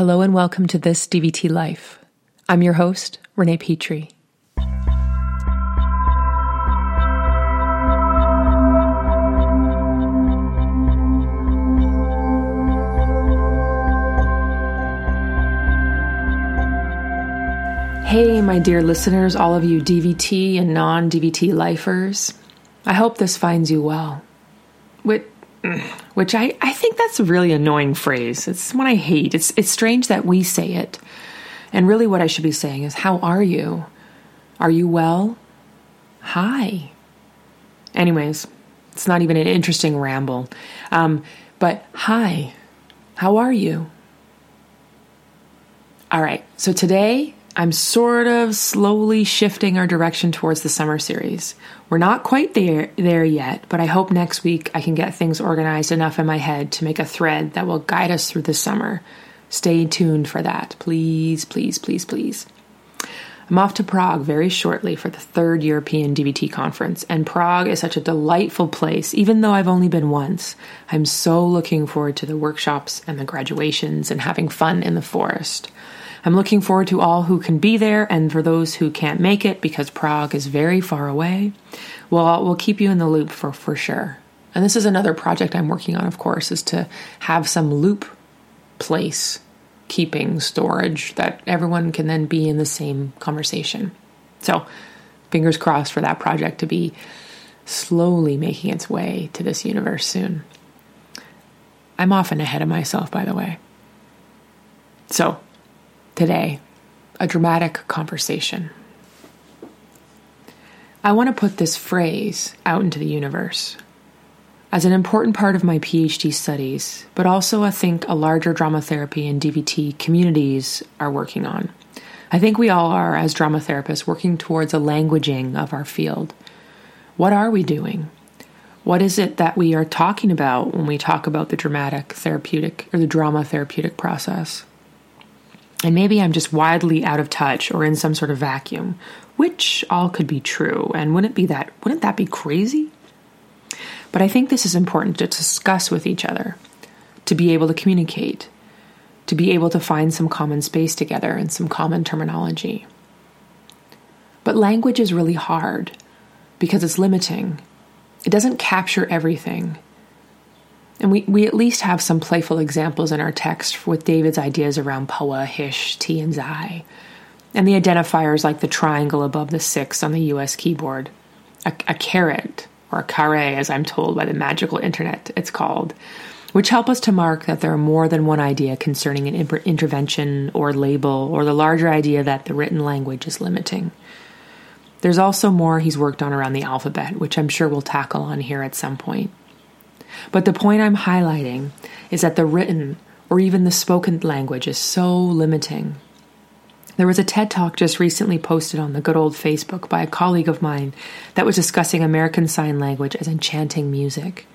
Hello and welcome to this DVT Life. I'm your host, Renee Petrie. Hey, my dear listeners, all of you DVT and non DVT lifers. I hope this finds you well. Which, which I, I think that's a really annoying phrase. It's one I hate. It's, it's strange that we say it. And really, what I should be saying is, How are you? Are you well? Hi. Anyways, it's not even an interesting ramble. Um, but hi, how are you? All right, so today I'm sort of slowly shifting our direction towards the summer series. We're not quite there there yet, but I hope next week I can get things organized enough in my head to make a thread that will guide us through the summer. Stay tuned for that. Please, please, please, please. I'm off to Prague very shortly for the third European DVT conference, and Prague is such a delightful place, even though I've only been once. I'm so looking forward to the workshops and the graduations and having fun in the forest. I'm looking forward to all who can be there, and for those who can't make it because Prague is very far away, well, we'll keep you in the loop for, for sure. And this is another project I'm working on, of course, is to have some loop place keeping storage that everyone can then be in the same conversation. So, fingers crossed for that project to be slowly making its way to this universe soon. I'm often ahead of myself, by the way. So, today, a dramatic conversation. I want to put this phrase out into the universe as an important part of my PhD studies, but also I think a larger drama therapy and DVT communities are working on. I think we all are, as drama therapists, working towards a languaging of our field. What are we doing? What is it that we are talking about when we talk about the dramatic therapeutic or the drama therapeutic process? And maybe I'm just wildly out of touch or in some sort of vacuum, which all could be true. And wouldn't be that wouldn't that be crazy? But I think this is important to discuss with each other, to be able to communicate, to be able to find some common space together and some common terminology. But language is really hard because it's limiting. It doesn't capture everything. And we, we at least have some playful examples in our text with David's ideas around Poa, Hish, T, and Xi, and the identifiers like the triangle above the six on the US keyboard, a, a caret, or carré, as I'm told by the magical internet it's called, which help us to mark that there are more than one idea concerning an intervention or label, or the larger idea that the written language is limiting. There's also more he's worked on around the alphabet, which I'm sure we'll tackle on here at some point. But the point I'm highlighting is that the written or even the spoken language is so limiting there was a TED talk just recently posted on the good old Facebook by a colleague of mine that was discussing American Sign Language as enchanting music.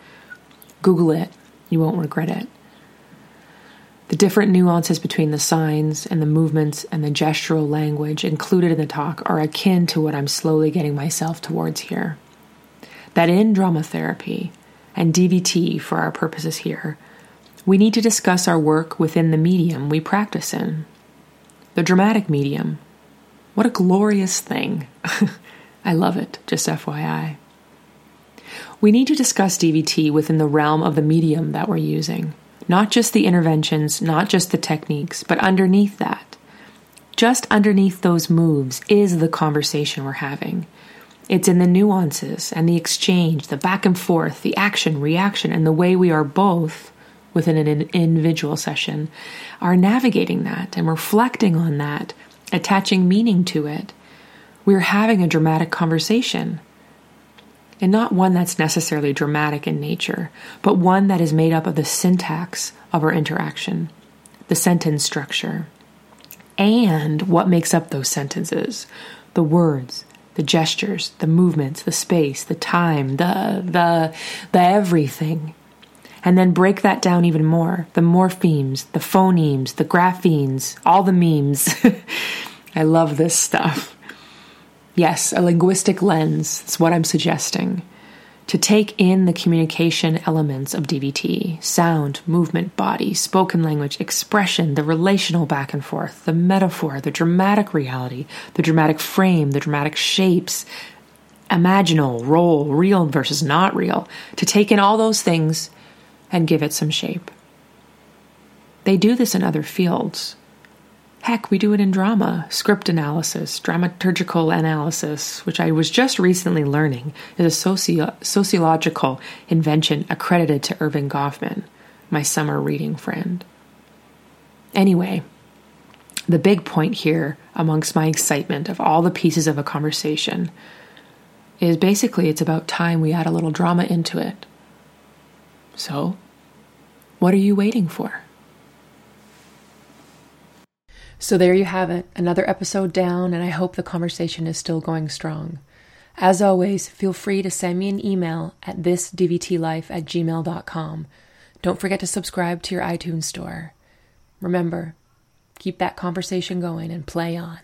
Google it, you won't regret it. The different nuances between the signs and the movements and the gestural language included in the talk are akin to what I'm slowly getting myself towards here. That in drama therapy and DVT for our purposes here, we need to discuss our work within the medium we practice in the dramatic medium. What a glorious thing. I love it, just FYI. We need to discuss DVT within the realm of the medium that we're using, not just the interventions, not just the techniques, but underneath that. Just underneath those moves is the conversation we're having. It's in the nuances and the exchange, the back and forth, the action, reaction, and the way we are both within an individual session are navigating that and reflecting on that, attaching meaning to it. We're having a dramatic conversation. And not one that's necessarily dramatic in nature, but one that is made up of the syntax of our interaction, the sentence structure, and what makes up those sentences the words, the gestures, the movements, the space, the time, the the the everything and then break that down even more the morphemes, the phonemes, the graphemes, all the memes. I love this stuff. Yes, a linguistic lens is what I'm suggesting. to take in the communication elements of DVT sound, movement, body, spoken language, expression, the relational back and forth, the metaphor, the dramatic reality, the dramatic frame, the dramatic shapes, imaginal, role, real versus not real, to take in all those things and give it some shape. They do this in other fields. Heck, we do it in drama, script analysis, dramaturgical analysis, which I was just recently learning is a socio- sociological invention accredited to Erving Goffman, my summer reading friend. Anyway, the big point here, amongst my excitement of all the pieces of a conversation, is basically it's about time we add a little drama into it. So, what are you waiting for? So there you have it, another episode down, and I hope the conversation is still going strong. As always, feel free to send me an email at thisdvtlife at gmail.com. Don't forget to subscribe to your iTunes store. Remember, keep that conversation going and play on.